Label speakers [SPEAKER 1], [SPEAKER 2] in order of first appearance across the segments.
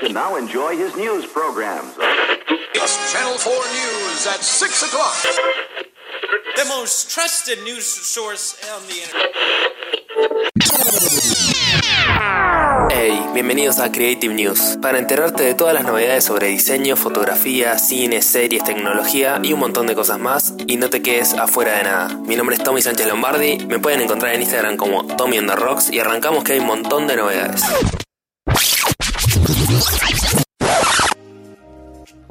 [SPEAKER 1] And now enjoy his news programs.
[SPEAKER 2] It's Channel 4 News at 6 o'clock.
[SPEAKER 3] The most trusted news source on the internet.
[SPEAKER 4] Hey, bienvenidos a Creative News, para enterarte de todas las novedades sobre diseño, fotografía, cine, series, tecnología y un montón de cosas más, y no te quedes afuera de nada. Mi nombre es Tommy Sánchez Lombardi, me pueden encontrar en Instagram como Tommy on the Rocks y arrancamos que hay un montón de novedades.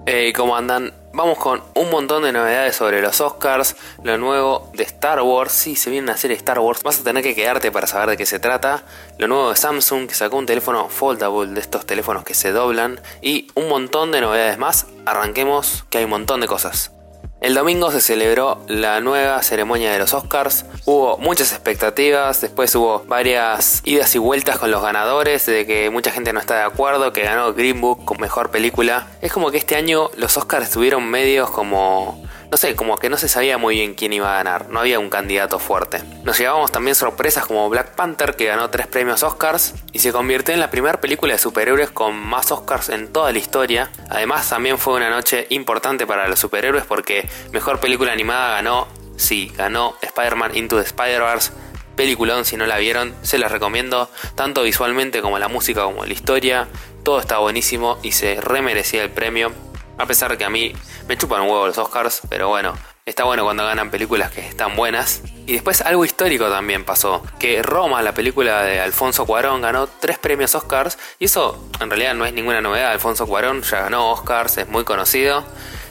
[SPEAKER 4] Hey, ¿cómo andan? Vamos con un montón de novedades sobre los Oscars, lo nuevo de Star Wars, sí, se viene una serie Star Wars, vas a tener que quedarte para saber de qué se trata, lo nuevo de Samsung que sacó un teléfono foldable de estos teléfonos que se doblan. Y un montón de novedades más, arranquemos que hay un montón de cosas. El domingo se celebró la nueva ceremonia de los Oscars. Hubo muchas expectativas, después hubo varias idas y vueltas con los ganadores, de que mucha gente no está de acuerdo, que ganó Green Book con mejor película. Es como que este año los Oscars estuvieron medios como no sé, como que no se sabía muy bien quién iba a ganar, no había un candidato fuerte. Nos llevábamos también sorpresas como Black Panther, que ganó tres premios Oscars y se convirtió en la primera película de superhéroes con más Oscars en toda la historia. Además, también fue una noche importante para los superhéroes porque mejor película animada ganó, sí, ganó Spider-Man Into the Spider-Verse. Peliculón, si no la vieron, se las recomiendo, tanto visualmente como la música como la historia. Todo está buenísimo y se remerecía el premio. A pesar de que a mí me chupan un huevo los Oscars, pero bueno, está bueno cuando ganan películas que están buenas. Y después algo histórico también pasó, que Roma, la película de Alfonso Cuarón, ganó tres premios Oscars. Y eso en realidad no es ninguna novedad, Alfonso Cuarón ya ganó Oscars, es muy conocido.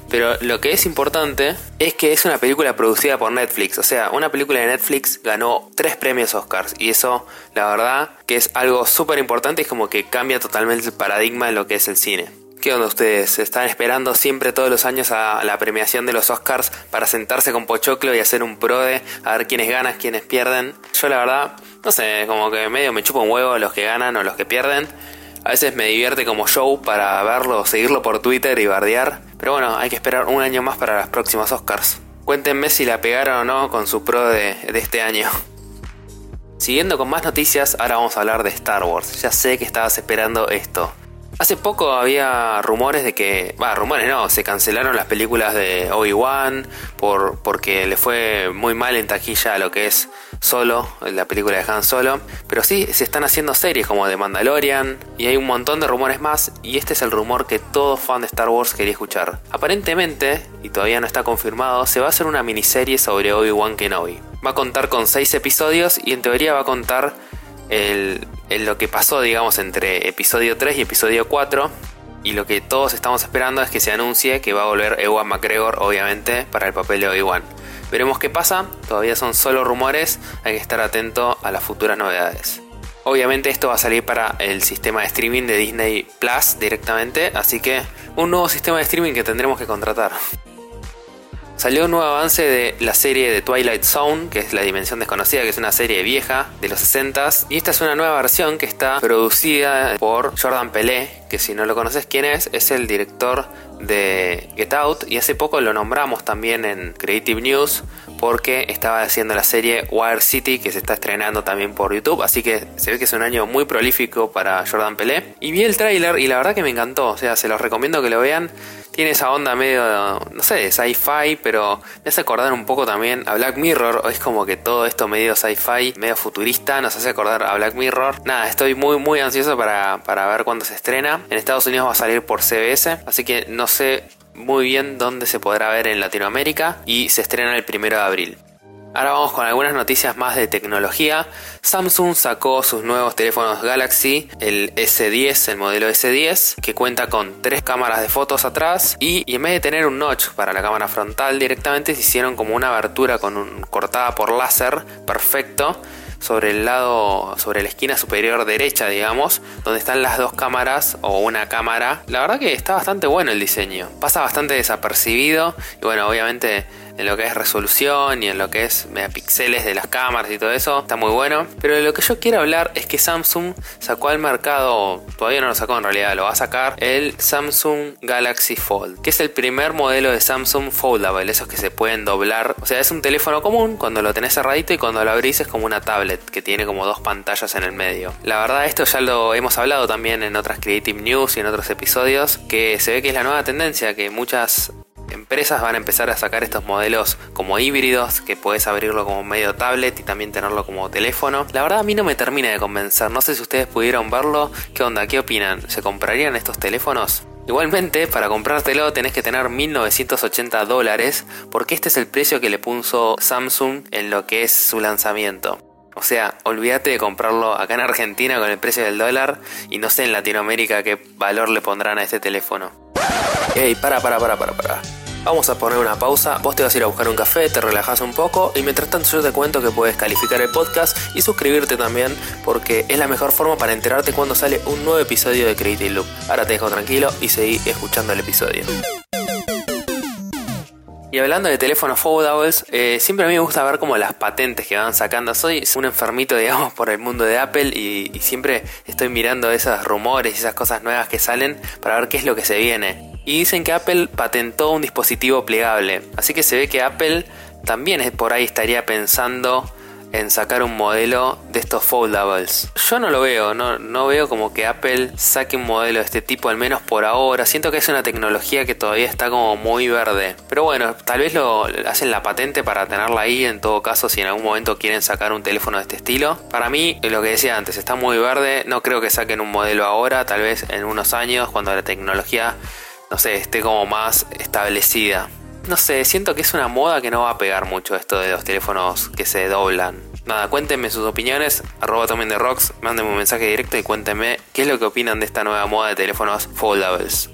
[SPEAKER 4] Pero lo que es importante es que es una película producida por Netflix. O sea, una película de Netflix ganó tres premios Oscars. Y eso, la verdad, que es algo súper importante. Es como que cambia totalmente el paradigma de lo que es el cine. ¿Qué onda ustedes? ¿Están esperando siempre todos los años a la premiación de los Oscars para sentarse con Pochoclo y hacer un pro de a ver quiénes ganan, quiénes pierden? Yo la verdad, no sé, como que medio me chupo un huevo los que ganan o los que pierden. A veces me divierte como show para verlo, seguirlo por Twitter y bardear. Pero bueno, hay que esperar un año más para las próximas Oscars. Cuéntenme si la pegaron o no con su pro de, de este año. Siguiendo con más noticias, ahora vamos a hablar de Star Wars. Ya sé que estabas esperando esto. Hace poco había rumores de que, va, rumores no, se cancelaron las películas de Obi-Wan por, porque le fue muy mal en taquilla a lo que es Solo, la película de Han Solo, pero sí se están haciendo series como de Mandalorian y hay un montón de rumores más y este es el rumor que todo fan de Star Wars quería escuchar. Aparentemente, y todavía no está confirmado, se va a hacer una miniserie sobre Obi-Wan Kenobi. Va a contar con 6 episodios y en teoría va a contar el, lo que pasó, digamos, entre episodio 3 y episodio 4. Y lo que todos estamos esperando es que se anuncie que va a volver Ewan McGregor, obviamente, para el papel de Obi-Wan. Veremos qué pasa, todavía son solo rumores, hay que estar atento a las futuras novedades. Obviamente esto va a salir para el sistema de streaming de Disney Plus directamente, así que un nuevo sistema de streaming que tendremos que contratar. Salió un nuevo avance de la serie de Twilight Zone, que es La Dimensión Desconocida, que es una serie vieja de los 60s. Y esta es una nueva versión que está producida por Jordan Pelé, que si no lo conoces quién es, es el director de Get Out. Y hace poco lo nombramos también en Creative News porque estaba haciendo la serie Wire City que se está estrenando también por YouTube. Así que se ve que es un año muy prolífico para Jordan Pelé. Y vi el tráiler y la verdad que me encantó. O sea, se los recomiendo que lo vean. Tiene esa onda medio, no sé, de sci-fi, pero me hace acordar un poco también a Black Mirror. Es como que todo esto medio sci-fi, medio futurista, nos hace acordar a Black Mirror. Nada, estoy muy, muy ansioso para, para ver cuándo se estrena. En Estados Unidos va a salir por CBS, así que no sé muy bien dónde se podrá ver en Latinoamérica y se estrena el primero de abril. Ahora vamos con algunas noticias más de tecnología. Samsung sacó sus nuevos teléfonos Galaxy, el S10, el modelo S10, que cuenta con tres cámaras de fotos atrás y, en vez de tener un notch para la cámara frontal directamente se hicieron como una abertura con un, cortada por láser perfecto sobre el lado, sobre la esquina superior derecha, digamos, donde están las dos cámaras o una cámara. La verdad que está bastante bueno el diseño, pasa bastante desapercibido y bueno, obviamente en lo que es resolución y en lo que es megapíxeles de las cámaras y todo eso. Está muy bueno. Pero de lo que yo quiero hablar es que Samsung sacó al mercado, todavía no lo sacó en realidad, lo va a sacar el Samsung Galaxy Fold, que es el primer modelo de Samsung Foldable, esos que se pueden doblar. O sea, es un teléfono común cuando lo tenés cerradito y cuando lo abrís es como una tablet que tiene como dos pantallas en el medio. La verdad, esto ya lo hemos hablado también en otras Creative News y en otros episodios, que se ve que es la nueva tendencia, que muchas empresas van a empezar a sacar estos modelos como híbridos, que puedes abrirlo como medio tablet y también tenerlo como teléfono. La verdad a mí no me termina de convencer, no sé si ustedes pudieron verlo, ¿qué onda? ¿Qué opinan? ¿Se comprarían estos teléfonos? Igualmente, para comprártelo tenés que tener 1980 dólares, porque este es el precio que le puso Samsung en lo que es su lanzamiento. O sea, olvídate de comprarlo acá en Argentina con el precio del dólar y no sé en Latinoamérica qué valor le pondrán a este teléfono. Ey, para, para, para, para, para. Vamos a poner una pausa, vos te vas a ir a buscar un café, te relajas un poco y mientras tanto yo te cuento que puedes calificar el podcast y suscribirte también porque es la mejor forma para enterarte cuando sale un nuevo episodio de Creative Loop. Ahora te dejo tranquilo y seguí escuchando el episodio. Y hablando de teléfonos foldables, eh, siempre a mí me gusta ver como las patentes que van sacando. Soy un enfermito, digamos, por el mundo de Apple y, siempre estoy mirando esos rumores y esas cosas nuevas que salen para ver qué es lo que se viene. Y dicen que Apple patentó un dispositivo plegable. Así que se ve que Apple también por ahí estaría pensando en sacar un modelo de estos foldables. Yo no lo veo, no, no veo como que Apple saque un modelo de este tipo, al menos por ahora. Siento que es una tecnología que todavía está como muy verde. Pero bueno, tal vez lo hacen la patente para tenerla ahí en todo caso si en algún momento quieren sacar un teléfono de este estilo. Para mí, lo que decía antes, está muy verde. No creo que saquen un modelo ahora, tal vez en unos años cuando la tecnología, no sé, esté como más establecida no sé, siento que es una moda que no va a pegar mucho esto de los teléfonos que se doblan. Nada, cuéntenme sus opiniones, arroba también de rocks, mándenme un mensaje directo y cuéntenme qué es lo que opinan de esta nueva moda de teléfonos foldables.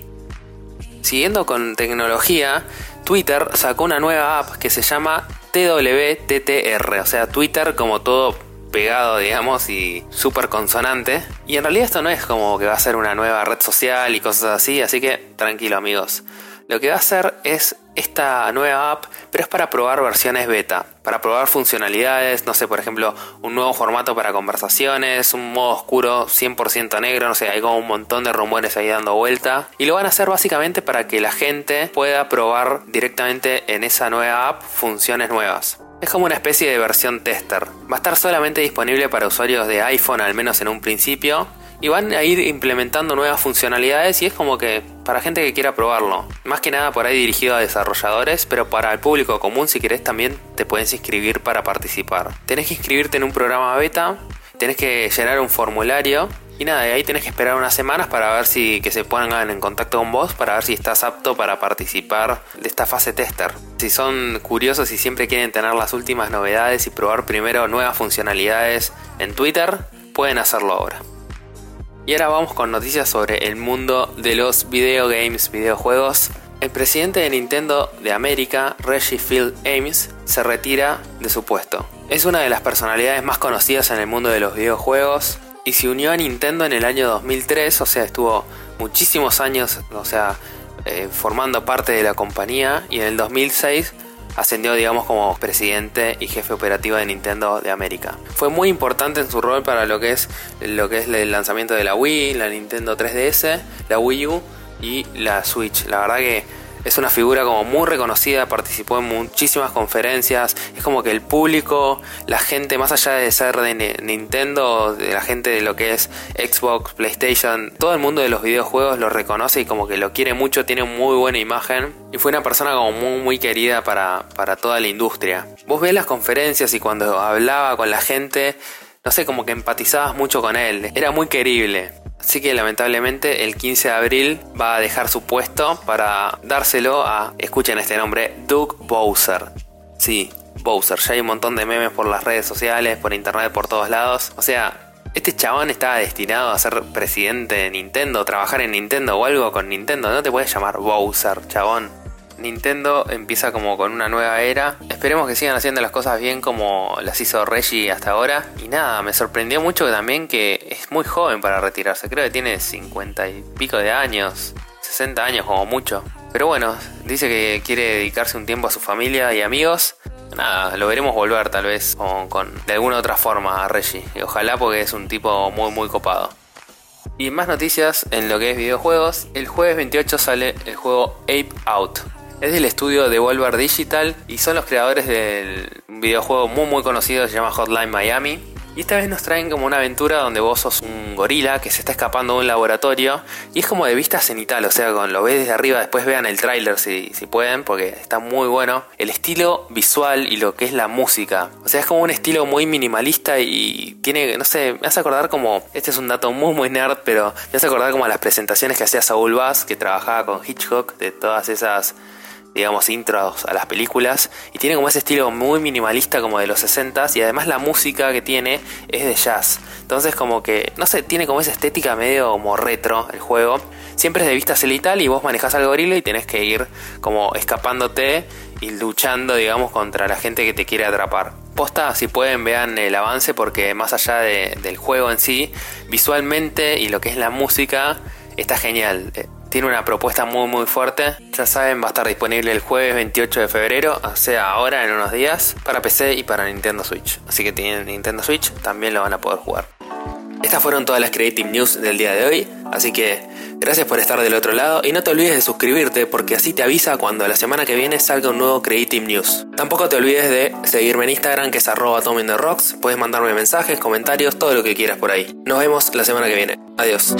[SPEAKER 4] Siguiendo con tecnología, Twitter sacó una nueva app que se llama TWTTR, o sea, Twitter como todo pegado, digamos, y súper consonante. Y en realidad esto no es como que va a ser una nueva red social y cosas así, así que tranquilo amigos. Lo que va a hacer es esta nueva app, pero es para probar versiones beta, para probar funcionalidades, no sé, por ejemplo, un nuevo formato para conversaciones, un modo oscuro 100% negro, no sé, hay como un montón de rumores ahí dando vuelta. Y lo van a hacer básicamente para que la gente pueda probar directamente en esa nueva app funciones nuevas. Es como una especie de versión tester. Va a estar solamente disponible para usuarios de iPhone, al menos en un principio, y van a ir implementando nuevas funcionalidades y es como que para gente que quiera probarlo. Más que nada por ahí dirigido a desarrolladores, pero para el público común si querés también te puedes inscribir para participar. Tenés que inscribirte en un programa beta, tenés que llenar un formulario y nada, ahí tenés que esperar unas semanas para ver si que se pongan en contacto con vos para ver si estás apto para participar de esta fase tester. Si son curiosos y siempre quieren tener las últimas novedades y probar primero nuevas funcionalidades en Twitter, pueden hacerlo ahora. Y ahora vamos con noticias sobre el mundo de los videogames, videojuegos. El presidente de Nintendo de América, Reggie Field Ames, se retira de su puesto. Es una de las personalidades más conocidas en el mundo de los videojuegos y se unió a Nintendo en el año 2003, o sea, estuvo muchísimos años, o sea, eh, formando parte de la compañía y en el 2006 ascendió digamos como presidente y jefe operativo de Nintendo de América. Fue muy importante en su rol para lo que es lo que es el lanzamiento de la Wii, la Nintendo 3DS, la Wii U y la Switch. La verdad que es una figura como muy reconocida, participó en muchísimas conferencias, es como que el público, la gente más allá de ser de Nintendo, de la gente de lo que es Xbox, PlayStation, todo el mundo de los videojuegos lo reconoce y como que lo quiere mucho, tiene muy buena imagen y fue una persona como muy muy querida para, para toda la industria. Vos ves las conferencias y cuando hablaba con la gente, no sé, como que empatizabas mucho con él, era muy querible. Así que lamentablemente el 15 de abril va a dejar su puesto para dárselo a, escuchen este nombre, Doug Bowser. Sí, Bowser. Ya hay un montón de memes por las redes sociales, por internet, por todos lados. O sea, este chabón estaba destinado a ser presidente de Nintendo, trabajar en Nintendo o algo con Nintendo. No te puedes llamar Bowser, chabón. Nintendo empieza como con una nueva era. Esperemos que sigan haciendo las cosas bien como las hizo Reggie hasta ahora. Y nada, me sorprendió mucho también que es muy joven para retirarse. Creo que tiene 50 y pico de años. 60 años como mucho. Pero bueno, dice que quiere dedicarse un tiempo a su familia y amigos. Nada, lo veremos volver tal vez con, de alguna otra forma a Reggie. Y ojalá porque es un tipo muy muy copado. Y más noticias en lo que es videojuegos. El jueves 28 sale el juego Ape Out. Es del estudio Devolver Digital y son los creadores del videojuego muy muy conocido, se llama Hotline Miami. Y esta vez nos traen como una aventura donde vos sos un gorila que se está escapando de un laboratorio y es como de vista cenital, o sea, con lo ves desde arriba, después vean el tráiler si, si pueden, porque está muy bueno. El estilo visual y lo que es la música, o sea, es como un estilo muy minimalista y tiene, no sé, me hace acordar como, este es un dato muy muy nerd, pero me hace acordar como las presentaciones que hacía Saul Bass, que trabajaba con Hitchcock, de todas esas digamos, intros a las películas. Y tiene como ese estilo muy minimalista como de los 60 y además la música que tiene es de jazz. Entonces como que, no sé, tiene como esa estética medio como retro el juego. Siempre es de vista celital y vos manejas al gorila y tenés que ir como escapándote y luchando, digamos, contra la gente que te quiere atrapar. Posta, si pueden, vean el avance porque más allá del juego en sí, visualmente y lo que es la música, está genial. Tiene una propuesta muy muy fuerte. Ya saben, va a estar disponible el jueves 28 de febrero, o sea, ahora en unos días, para PC y para Nintendo Switch. Así que tienen Nintendo Switch, también lo van a poder jugar. Estas fueron todas las Creative News del día de hoy, así que gracias por estar del otro lado y no te olvides de suscribirte porque así te avisa cuando la semana que viene salga un nuevo Creative News. Tampoco te olvides de seguirme en Instagram que es arroba Rocks, puedes mandarme mensajes, comentarios, todo lo que quieras por ahí. Nos vemos la semana que viene. Adiós.